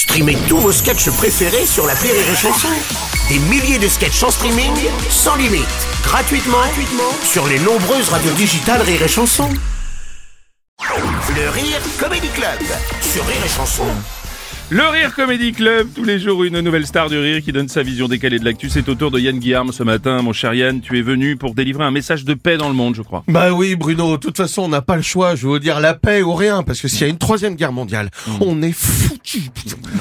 Streamez tous vos sketchs préférés sur la Rire et Chanson. Des milliers de sketchs en streaming, sans limite, gratuitement, gratuitement sur les nombreuses radios digitales Rire et Chanson. Le Rire Comedy Club sur Rire et Chanson. Le Rire Comedy Club, tous les jours une nouvelle star du rire qui donne sa vision décalée de l'actu. C'est au tour de Yann Guillaume ce matin. Mon cher Yann, tu es venu pour délivrer un message de paix dans le monde, je crois. Bah oui, Bruno. De toute façon, on n'a pas le choix. Je veux dire la paix ou rien, parce que s'il y a une troisième guerre mondiale, on est foutu.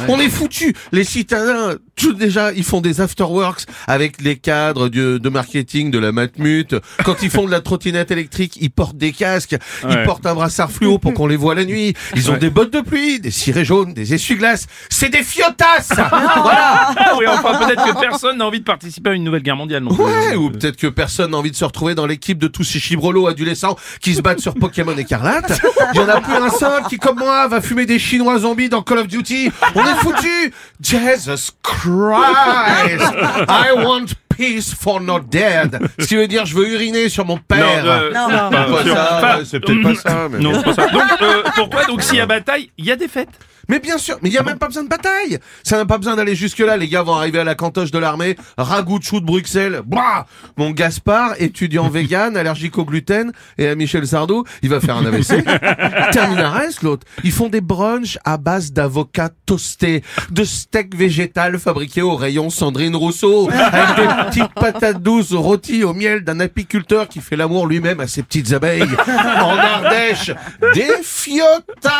On est foutu. Les citadins, tout déjà, ils font des afterworks avec les cadres de, de marketing de la Matmut. Quand ils font de la trottinette électrique, ils portent des casques, Ouais. ils portent un brassard fluo pour qu'on les voit la nuit. Ils ont Ouais. des bottes de pluie, des cirés jaunes, des essuie-glaces. C'est des fiotasses. voilà. Ah oui, enfin peut-être que personne n'a envie de participer à une nouvelle guerre mondiale. non plus. Ouais, ou peut-être que personne n'a envie de se retrouver dans l'équipe de tous ces chibrolos adolescents qui se battent sur Pokémon Écarlate. Il y en a plus un seul qui, comme moi, va fumer des Chinois zombies dans Call of Duty. On est foutu. Jesus Christ. I want peace for not dead. Ce qui veut dire, je veux uriner sur mon père. euh, Non, pas Pas ça, Enfin, ouais, c'est peut-être pas ça. Mais... Non, c'est pas ça. Donc, euh, pourquoi Donc, s'il y a bataille, il y a des fêtes. Mais bien sûr, mais il y a même pas besoin de bataille. Ça n'a pas besoin d'aller jusque là. Les gars vont arriver à la cantoche de l'armée, ragout de Bruxelles. Bah, mon Gaspard, étudiant vegan, allergique au gluten, et à Michel Sardou, il va faire un AVC. Terminares, l'autre. Ils font des brunchs à base d'avocats toastés, de steak végétal fabriqué au rayon Sandrine Rousseau, avec des petites patates douces rôties au miel d'un apiculteur qui fait l'amour lui-même à ses petites abeilles. En Ardèche, des fiotas.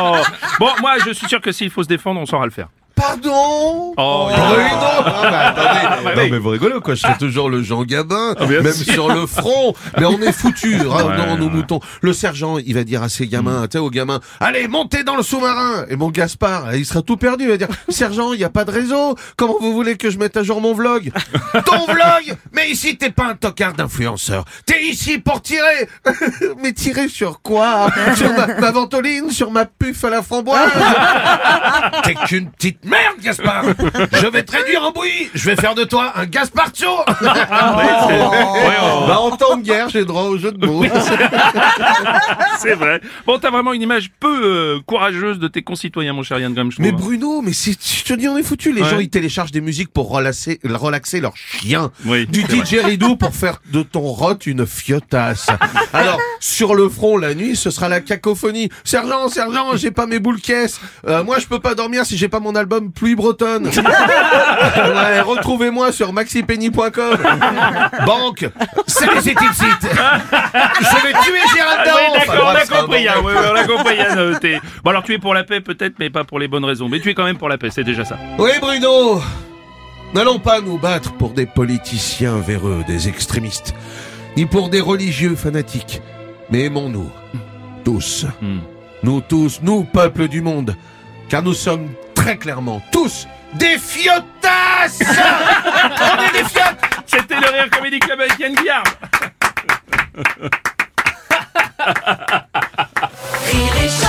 Oh. Bon, moi, je suis sûr que s'il faut se défendre, on saura le faire. Pardon Oh, Bruno Ah, bah, attendez. bah, Non oui. mais vous rigolez quoi, je serai toujours le Jean Gabin, bien même sûr. sur le front. Mais on est foutus, revenons Ouais, nos ouais. moutons. Le sergent, il va dire à ses gamins, tu sais, aux gamins, allez, montez dans le sous-marin. Et mon Gaspard, il sera tout perdu, il va dire, sergent, il n'y a pas de réseau. Comment vous voulez que je mette à jour mon vlog? Ton vlog Mais ici, t'es pas un tocard d'influenceur. T'es ici pour tirer. Mais tirer sur quoi? Sur ma, ma ventoline Sur ma puffe à la framboise T'es qu'une petite merde, Gaspard Je vais te réduire en bouillie Je vais faire de toi un Gasparcho Bah, en temps de guerre, j'ai droit au jeu de mots. C'est vrai. Bon, t'as vraiment une image peu euh, courageuse de tes concitoyens, mon cher Yann Graham, je Mais trouve. Bruno, mais c'est, je te dis, on est foutus. Les Ouais. gens, ils téléchargent des musiques pour relaxer, relaxer leurs chiens. Oui, du c'est vrai. didgeridoo pour faire de ton rot une fiotasse. Alors, sur le front, la nuit, ce sera la cacophonie. Sergent, sergent, j'ai pas mes boules caisses. Euh, moi, je peux pas dormir si j'ai pas mon album Pluie Bretonne. ouais, retrouvez-moi sur maxipenny.com. Banque, salut c'est site. Je vais tuer Gérald Daron. Oui, Enfin, d'accord, on a compris. Oui, oui, on a compris, Bon, alors tu es pour la paix, peut-être, mais pas pour les bonnes raisons. Mais tu es quand même pour la paix, c'est déjà ça. Oui, Bruno N'allons pas nous battre pour des politiciens véreux, des extrémistes, ni pour des religieux fanatiques, mais aimons-nous, tous, Hmm. nous tous, nous, peuple du monde, car nous sommes très clairement tous des fiotasses On est des fiottes C'était le Rire Comedy Club avec Yann Guillard. Rire et chanson.